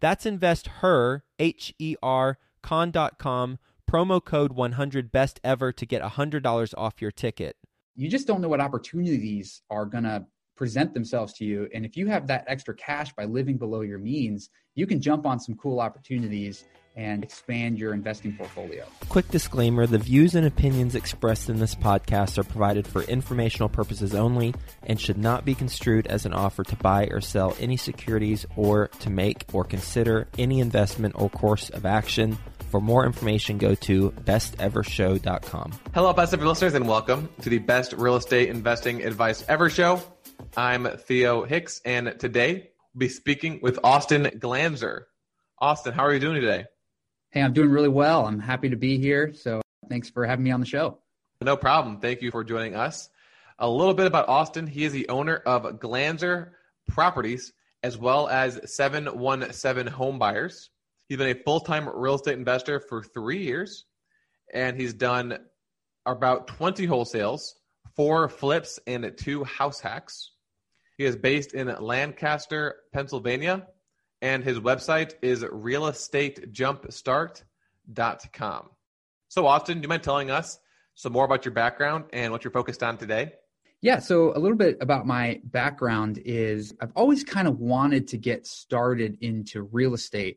That's investher, H E R, con.com promo code 100 best ever to get $100 off your ticket. You just don't know what opportunities are going to present themselves to you. And if you have that extra cash by living below your means, you can jump on some cool opportunities and expand your investing portfolio. Quick disclaimer the views and opinions expressed in this podcast are provided for informational purposes only and should not be construed as an offer to buy or sell any securities or to make or consider any investment or course of action. For more information, go to bestevershow.com. Hello, best ever listeners, and welcome to the Best Real Estate Investing Advice Ever Show. I'm Theo Hicks, and today we'll be speaking with Austin Glanzer. Austin, how are you doing today? Hey, I'm doing really well. I'm happy to be here. So thanks for having me on the show. No problem. Thank you for joining us. A little bit about Austin. He is the owner of Glanzer Properties as well as 717 Home Buyers. He's been a full time real estate investor for three years, and he's done about 20 wholesales, four flips, and two house hacks. He is based in Lancaster, Pennsylvania, and his website is realestatejumpstart.com. So, Austin, do you mind telling us some more about your background and what you're focused on today? Yeah, so a little bit about my background is I've always kind of wanted to get started into real estate.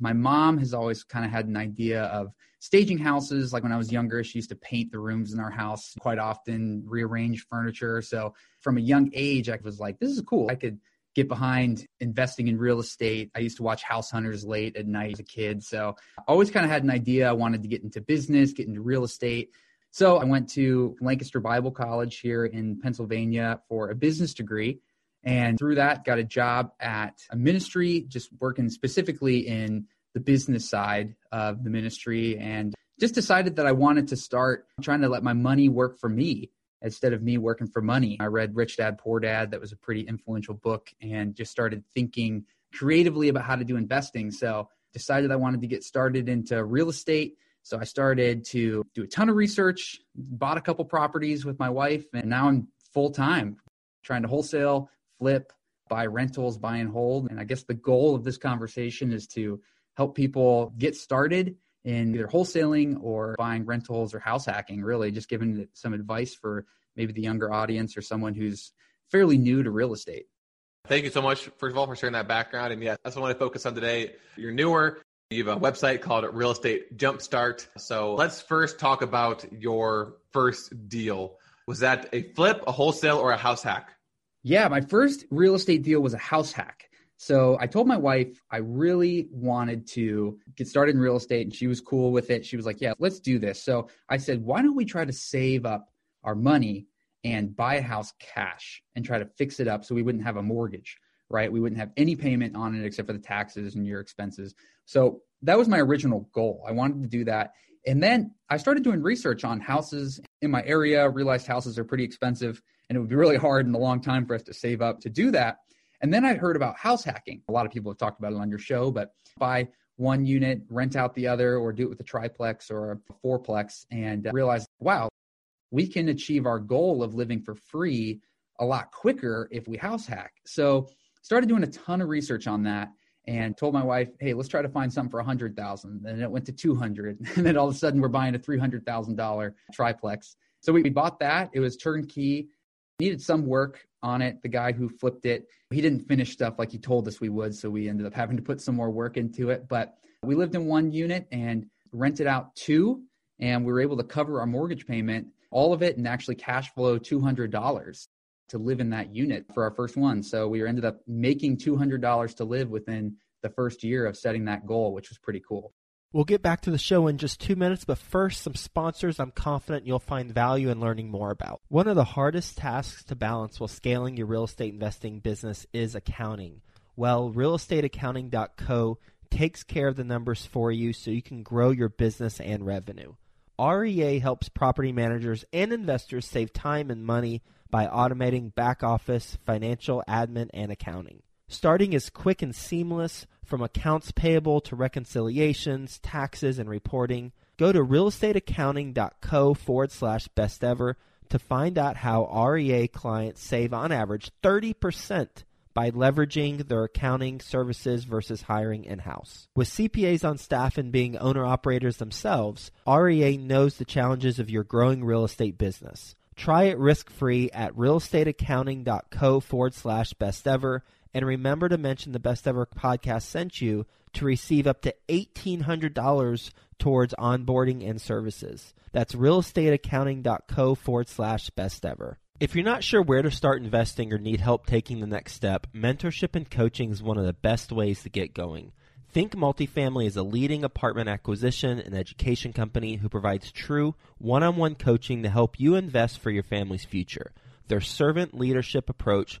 My mom has always kind of had an idea of staging houses. Like when I was younger, she used to paint the rooms in our house quite often, rearrange furniture. So from a young age, I was like, this is cool. I could get behind investing in real estate. I used to watch House Hunters late at night as a kid. So I always kind of had an idea. I wanted to get into business, get into real estate. So I went to Lancaster Bible College here in Pennsylvania for a business degree. And through that, got a job at a ministry, just working specifically in the business side of the ministry. And just decided that I wanted to start trying to let my money work for me instead of me working for money. I read Rich Dad Poor Dad, that was a pretty influential book, and just started thinking creatively about how to do investing. So decided I wanted to get started into real estate. So I started to do a ton of research, bought a couple properties with my wife, and now I'm full time trying to wholesale, flip, buy rentals, buy and hold. And I guess the goal of this conversation is to help people get started in either wholesaling or buying rentals or house hacking, really, just giving some advice for maybe the younger audience or someone who's fairly new to real estate. Thank you so much, first of all, for sharing that background. And yeah, that's what I want to focus on today. You're newer. You have a website called Real Estate Jumpstart. So let's first talk about your first deal. Was that a flip, a wholesale, or a house hack? Yeah, my first real estate deal was a house hack. So I told my wife I really wanted to get started in real estate and she was cool with it. She was like, Yeah, let's do this. So I said, Why don't we try to save up our money and buy a house cash and try to fix it up so we wouldn't have a mortgage, right? We wouldn't have any payment on it except for the taxes and your expenses. So that was my original goal. I wanted to do that. And then I started doing research on houses in my area, realized houses are pretty expensive and it would be really hard and a long time for us to save up to do that. And then I heard about house hacking. A lot of people have talked about it on your show, but buy one unit, rent out the other, or do it with a triplex or a fourplex, and realize, wow, we can achieve our goal of living for free a lot quicker if we house hack. So started doing a ton of research on that and told my wife, hey, let's try to find something for a hundred thousand. And it went to 200. And then all of a sudden we're buying a $300,000 triplex. So we bought that. It was turnkey needed some work on it. The guy who flipped it, he didn't finish stuff like he told us we would. So we ended up having to put some more work into it. But we lived in one unit and rented out two, and we were able to cover our mortgage payment, all of it, and actually cash flow $200 to live in that unit for our first one. So we ended up making $200 to live within the first year of setting that goal, which was pretty cool. We'll get back to the show in just two minutes, but first, some sponsors I'm confident you'll find value in learning more about. One of the hardest tasks to balance while scaling your real estate investing business is accounting. Well, realestateaccounting.co takes care of the numbers for you so you can grow your business and revenue. REA helps property managers and investors save time and money by automating back office, financial, admin, and accounting. Starting is quick and seamless from accounts payable to reconciliations, taxes, and reporting. Go to realestateaccounting.co forward slash best ever to find out how REA clients save on average 30% by leveraging their accounting services versus hiring in house. With CPAs on staff and being owner operators themselves, REA knows the challenges of your growing real estate business. Try it risk free at realestateaccounting.co forward slash best ever. And remember to mention the Best Ever podcast sent you to receive up to $1,800 towards onboarding and services. That's realestateaccounting.co forward slash best ever. If you're not sure where to start investing or need help taking the next step, mentorship and coaching is one of the best ways to get going. Think Multifamily is a leading apartment acquisition and education company who provides true one on one coaching to help you invest for your family's future. Their servant leadership approach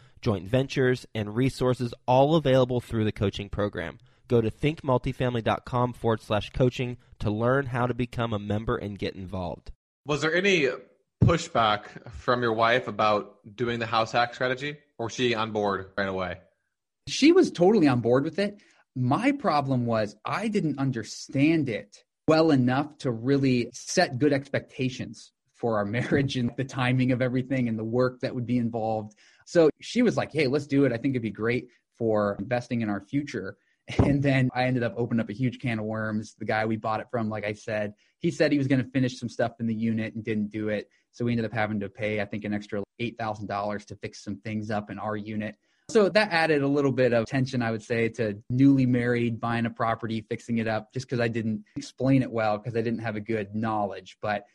joint ventures, and resources all available through the coaching program. Go to thinkmultifamily.com forward slash coaching to learn how to become a member and get involved. Was there any pushback from your wife about doing the house hack strategy, or was she on board right away? She was totally on board with it. My problem was I didn't understand it well enough to really set good expectations for our marriage and the timing of everything and the work that would be involved. So she was like, hey, let's do it. I think it'd be great for investing in our future. And then I ended up opening up a huge can of worms. The guy we bought it from, like I said, he said he was going to finish some stuff in the unit and didn't do it. So we ended up having to pay, I think, an extra $8,000 to fix some things up in our unit. So that added a little bit of tension, I would say, to newly married, buying a property, fixing it up, just because I didn't explain it well, because I didn't have a good knowledge. But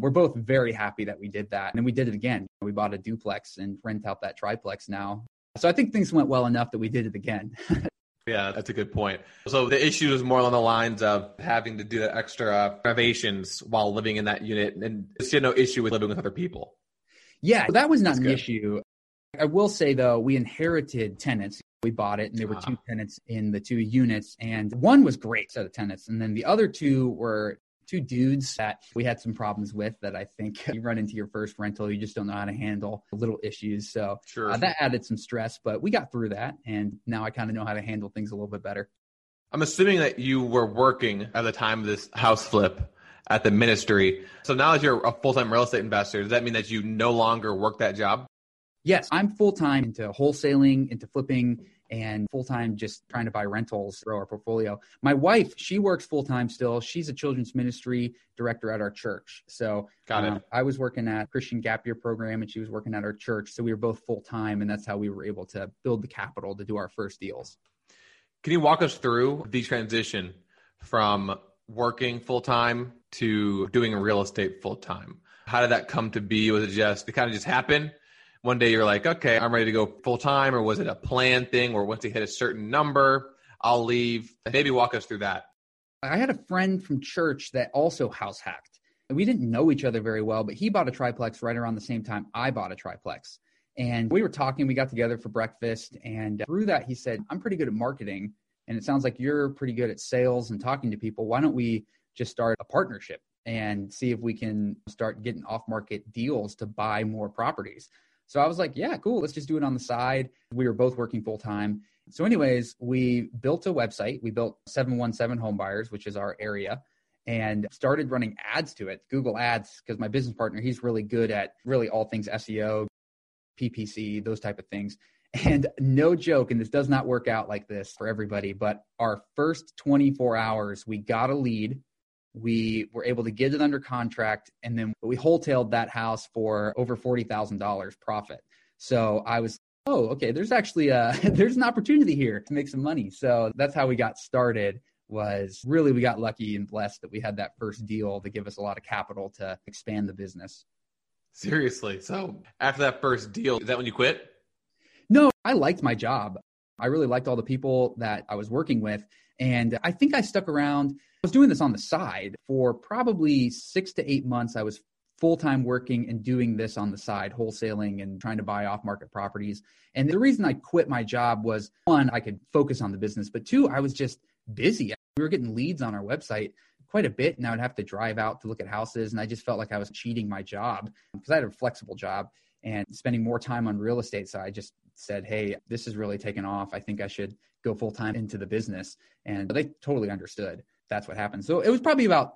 we're both very happy that we did that. And we did it again. We bought a duplex and rent out that triplex now. So I think things went well enough that we did it again. yeah, that's a good point. So the issue is more along the lines of having to do the extra renovations while living in that unit and just had no issue with living with other people. Yeah, that was not that's an good. issue. I will say though, we inherited tenants. We bought it and there were ah. two tenants in the two units and one was great set of tenants. And then the other two were two dudes that we had some problems with that I think you run into your first rental, you just don't know how to handle little issues. So sure. uh, that added some stress, but we got through that. And now I kind of know how to handle things a little bit better. I'm assuming that you were working at the time of this house flip at the ministry. So now that you're a full time real estate investor, does that mean that you no longer work that job? Yes, I'm full time into wholesaling, into flipping, and full time just trying to buy rentals, grow our portfolio. My wife, she works full time still. She's a children's ministry director at our church. So Got it. Uh, I was working at Christian Gap Year program, and she was working at our church. So we were both full time, and that's how we were able to build the capital to do our first deals. Can you walk us through the transition from working full time to doing real estate full time? How did that come to be? Was it just it kind of just happen? One day you're like, okay, I'm ready to go full time, or was it a plan thing, or once you hit a certain number, I'll leave? Maybe walk us through that. I had a friend from church that also house hacked. We didn't know each other very well, but he bought a triplex right around the same time I bought a triplex. And we were talking, we got together for breakfast. And through that, he said, I'm pretty good at marketing. And it sounds like you're pretty good at sales and talking to people. Why don't we just start a partnership and see if we can start getting off market deals to buy more properties? So I was like, yeah, cool. Let's just do it on the side. We were both working full time. So, anyways, we built a website. We built 717 Homebuyers, which is our area. and started running ads to it, Google Ads, because my business partner, he's really good at really all things SEO, PPC, those type of things. And no joke, and this does not work out like this for everybody, but our first 24 hours, we got a lead. We were able to get it under contract, and then we wholetailed that house for over $40,000 profit. So I was, oh, okay, there's actually a, there's an opportunity here to make some money. So that's how we got started was really we got lucky and blessed that we had that first deal to give us a lot of capital to expand the business. Seriously. So after that first deal, is that when you quit? No, I liked my job. I really liked all the people that I was working with. And I think I stuck around. I was doing this on the side for probably six to eight months. I was full time working and doing this on the side, wholesaling and trying to buy off market properties. And the reason I quit my job was one, I could focus on the business, but two, I was just busy. We were getting leads on our website quite a bit, and I would have to drive out to look at houses. And I just felt like I was cheating my job because I had a flexible job and spending more time on real estate. So I just said, Hey, this is really taking off. I think I should go full time into the business. And they totally understood that's what happened. So it was probably about,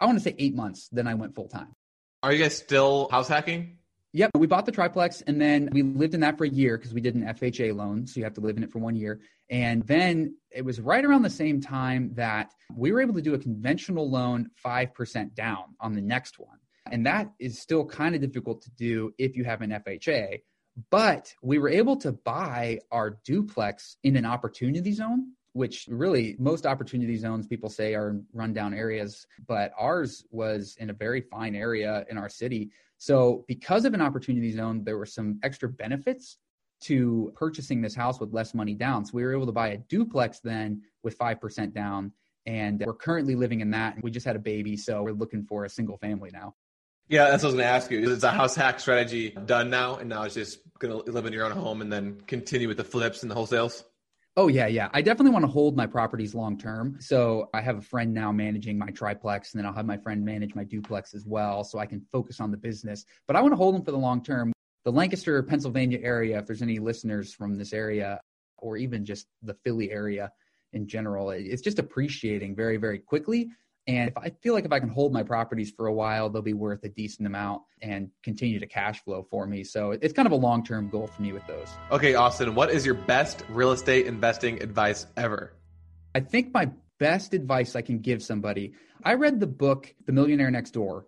I want to say eight months. Then I went full time. Are you guys still house hacking? Yep, we bought the triplex and then we lived in that for a year because we did an FHA loan. So you have to live in it for one year. And then it was right around the same time that we were able to do a conventional loan 5% down on the next one. And that is still kind of difficult to do if you have an FHA. But we were able to buy our duplex in an opportunity zone which really most opportunity zones people say are rundown areas, but ours was in a very fine area in our city. So, because of an opportunity zone, there were some extra benefits to purchasing this house with less money down. So, we were able to buy a duplex then with 5% down. And we're currently living in that. And we just had a baby. So, we're looking for a single family now. Yeah, that's what I was going to ask you. Is a house hack strategy done now? And now it's just going to live in your own home and then continue with the flips and the wholesales? Oh yeah, yeah. I definitely want to hold my properties long term. So I have a friend now managing my triplex, and then I'll have my friend manage my duplex as well, so I can focus on the business. But I want to hold them for the long term. The Lancaster, Pennsylvania area, if there's any listeners from this area, or even just the Philly area in general, it's just appreciating very, very quickly. And if I feel like if I can hold my properties for a while, they'll be worth a decent amount and continue to cash flow for me. So it's kind of a long term goal for me with those. Okay, Austin, what is your best real estate investing advice ever? I think my best advice I can give somebody, I read the book, The Millionaire Next Door.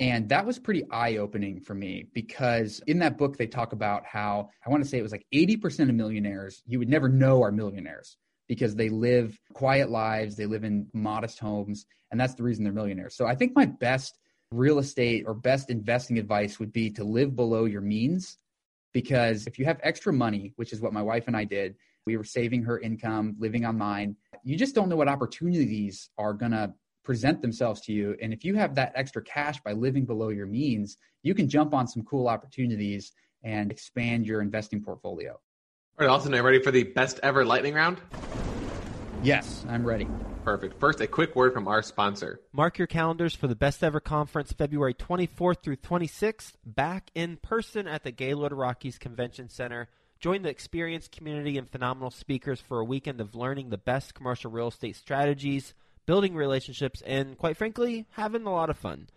And that was pretty eye opening for me because in that book, they talk about how I want to say it was like 80% of millionaires you would never know are millionaires because they live quiet lives, they live in modest homes, and that's the reason they're millionaires. So I think my best real estate or best investing advice would be to live below your means because if you have extra money, which is what my wife and I did, we were saving her income, living on mine. You just don't know what opportunities are going to present themselves to you. And if you have that extra cash by living below your means, you can jump on some cool opportunities and expand your investing portfolio. All right, Austin, are you ready for the best ever lightning round? Yes, I'm ready. Perfect. First, a quick word from our sponsor. Mark your calendars for the Best Ever Conference, February 24th through 26th, back in person at the Gaylord Rockies Convention Center. Join the experienced community and phenomenal speakers for a weekend of learning the best commercial real estate strategies, building relationships, and quite frankly, having a lot of fun.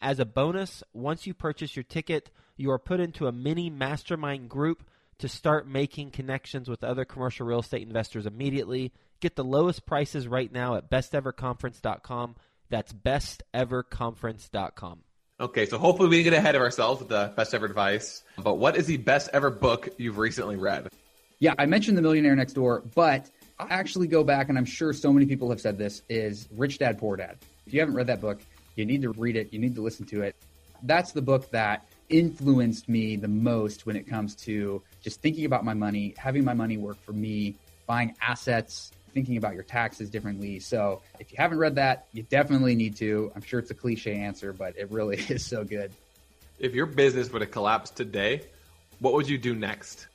As a bonus, once you purchase your ticket, you are put into a mini mastermind group to start making connections with other commercial real estate investors immediately. Get the lowest prices right now at besteverconference.com. That's besteverconference.com. Okay, so hopefully we get ahead of ourselves with the best ever advice. But what is the best ever book you've recently read? Yeah, I mentioned The Millionaire Next Door, but I actually go back, and I'm sure so many people have said this, is Rich Dad Poor Dad. If you haven't read that book, you need to read it, you need to listen to it. That's the book that influenced me the most when it comes to just thinking about my money, having my money work for me, buying assets, thinking about your taxes differently. So if you haven't read that, you definitely need to. I'm sure it's a cliche answer, but it really is so good. If your business were to collapse today, what would you do next?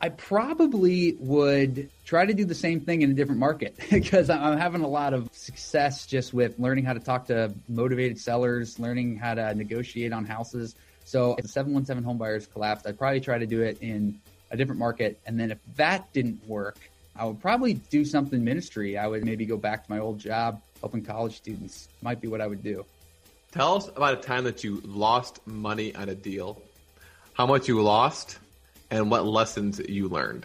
I probably would try to do the same thing in a different market because I'm having a lot of success just with learning how to talk to motivated sellers, learning how to negotiate on houses. So if the 717 homebuyers collapsed, I'd probably try to do it in a different market. And then if that didn't work, I would probably do something ministry. I would maybe go back to my old job helping college students might be what I would do. Tell us about a time that you lost money on a deal, how much you lost, and what lessons you learned.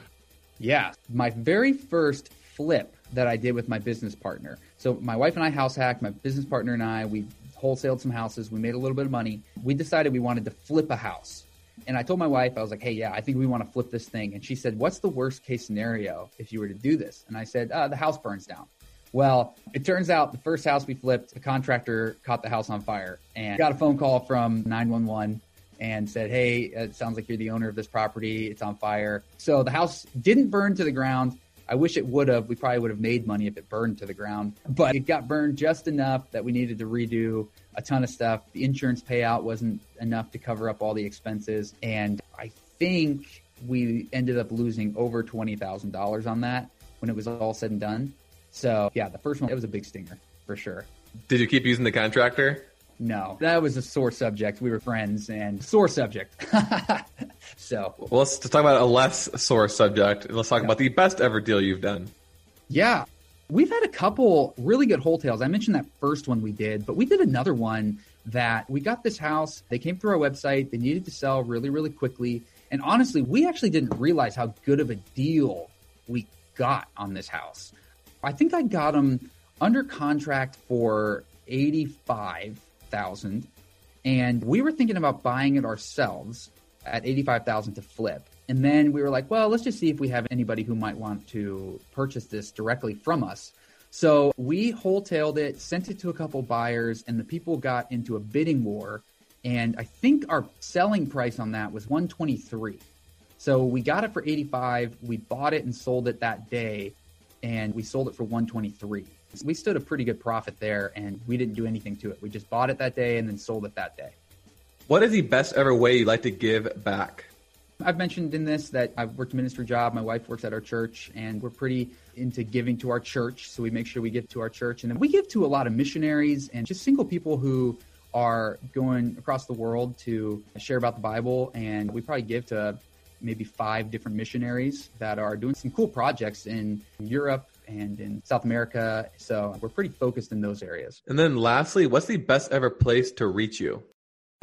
Yeah, my very first flip that I did with my business partner. So my wife and I house hacked. My business partner and I we wholesaled some houses. We made a little bit of money. We decided we wanted to flip a house. And I told my wife, I was like, hey, yeah, I think we want to flip this thing. And she said, what's the worst case scenario if you were to do this? And I said, uh, the house burns down. Well, it turns out the first house we flipped, the contractor caught the house on fire and got a phone call from 911 and said, Hey, it sounds like you're the owner of this property. It's on fire. So the house didn't burn to the ground. I wish it would have. We probably would have made money if it burned to the ground, but it got burned just enough that we needed to redo a ton of stuff. The insurance payout wasn't enough to cover up all the expenses. And I think we ended up losing over $20,000 on that when it was all said and done. So yeah, the first one, it was a big stinger for sure. Did you keep using the contractor? No, that was a sore subject. We were friends and sore subject. so well, let's talk about a less sore subject. Let's talk yeah. about the best ever deal you've done. Yeah, we've had a couple really good wholesales. I mentioned that first one we did, but we did another one that we got this house. They came through our website. They needed to sell really, really quickly. And honestly, we actually didn't realize how good of a deal we got on this house. I think I got them under contract for 85,000 and we were thinking about buying it ourselves at 85,000 to flip. And then we were like, well, let's just see if we have anybody who might want to purchase this directly from us. So we wholetailed it, sent it to a couple buyers, and the people got into a bidding war. And I think our selling price on that was 123. So we got it for 85. We bought it and sold it that day and we sold it for 123. We stood a pretty good profit there and we didn't do anything to it. We just bought it that day and then sold it that day. What is the best ever way you like to give back? I've mentioned in this that I've worked a ministry job. My wife works at our church, and we're pretty into giving to our church. So we make sure we give to our church. And then we give to a lot of missionaries and just single people who are going across the world to share about the Bible. And we probably give to maybe five different missionaries that are doing some cool projects in Europe and in South America. So we're pretty focused in those areas. And then lastly, what's the best ever place to reach you?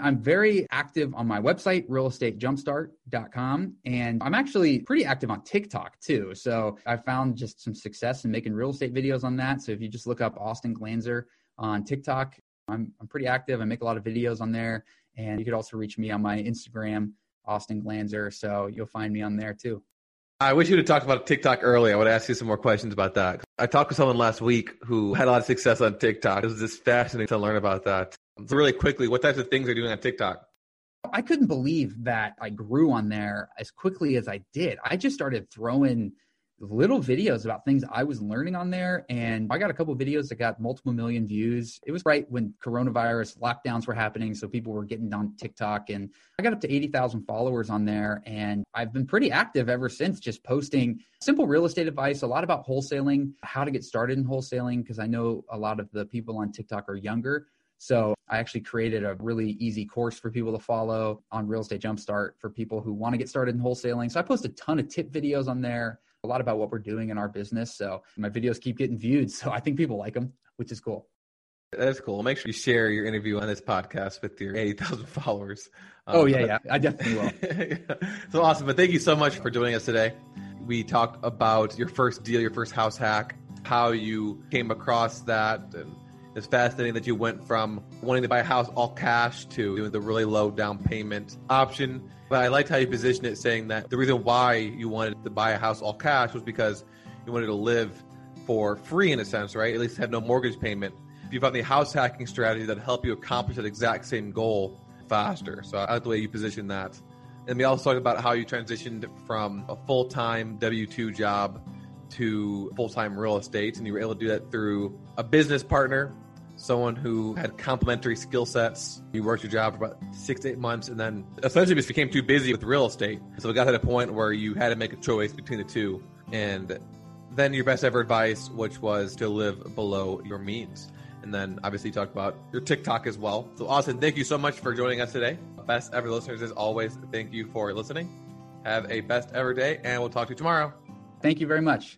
I'm very active on my website, realestatejumpstart.com. And I'm actually pretty active on TikTok too. So I found just some success in making real estate videos on that. So if you just look up Austin Glanzer on TikTok, I'm, I'm pretty active. I make a lot of videos on there. And you could also reach me on my Instagram, Austin Glanzer. So you'll find me on there too. I wish you would have talked about TikTok earlier. I would ask you some more questions about that. I talked with someone last week who had a lot of success on TikTok. It was just fascinating to learn about that. So really quickly, what types of things are you doing on TikTok? I couldn't believe that I grew on there as quickly as I did. I just started throwing little videos about things I was learning on there. And I got a couple videos that got multiple million views. It was right when coronavirus lockdowns were happening. So people were getting on TikTok and I got up to 80,000 followers on there. And I've been pretty active ever since, just posting simple real estate advice, a lot about wholesaling, how to get started in wholesaling, because I know a lot of the people on TikTok are younger. So I actually created a really easy course for people to follow on Real Estate Jumpstart for people who want to get started in wholesaling. So I post a ton of tip videos on there a lot about what we're doing in our business. So my videos keep getting viewed. So I think people like them, which is cool. That's cool. Make sure you share your interview on this podcast with your 80,000 followers. Um, oh, yeah, yeah. I definitely will. yeah. So awesome. But thank you so much for joining us today. We talked about your first deal, your first house hack, how you came across that. And it's fascinating that you went from wanting to buy a house all cash to doing the really low down payment option but I liked how you positioned it, saying that the reason why you wanted to buy a house all cash was because you wanted to live for free in a sense, right? At least have no mortgage payment. You found the house hacking strategy that help you accomplish that exact same goal faster. So I like the way you positioned that. And we also talked about how you transitioned from a full time W 2 job to full time real estate. And you were able to do that through a business partner someone who had complementary skill sets. You worked your job for about six to eight months and then essentially just became too busy with real estate. So it got to the point where you had to make a choice between the two. And then your best ever advice, which was to live below your means. And then obviously talk about your TikTok as well. So Austin, thank you so much for joining us today. Best ever listeners, as always, thank you for listening. Have a best ever day, and we'll talk to you tomorrow. Thank you very much.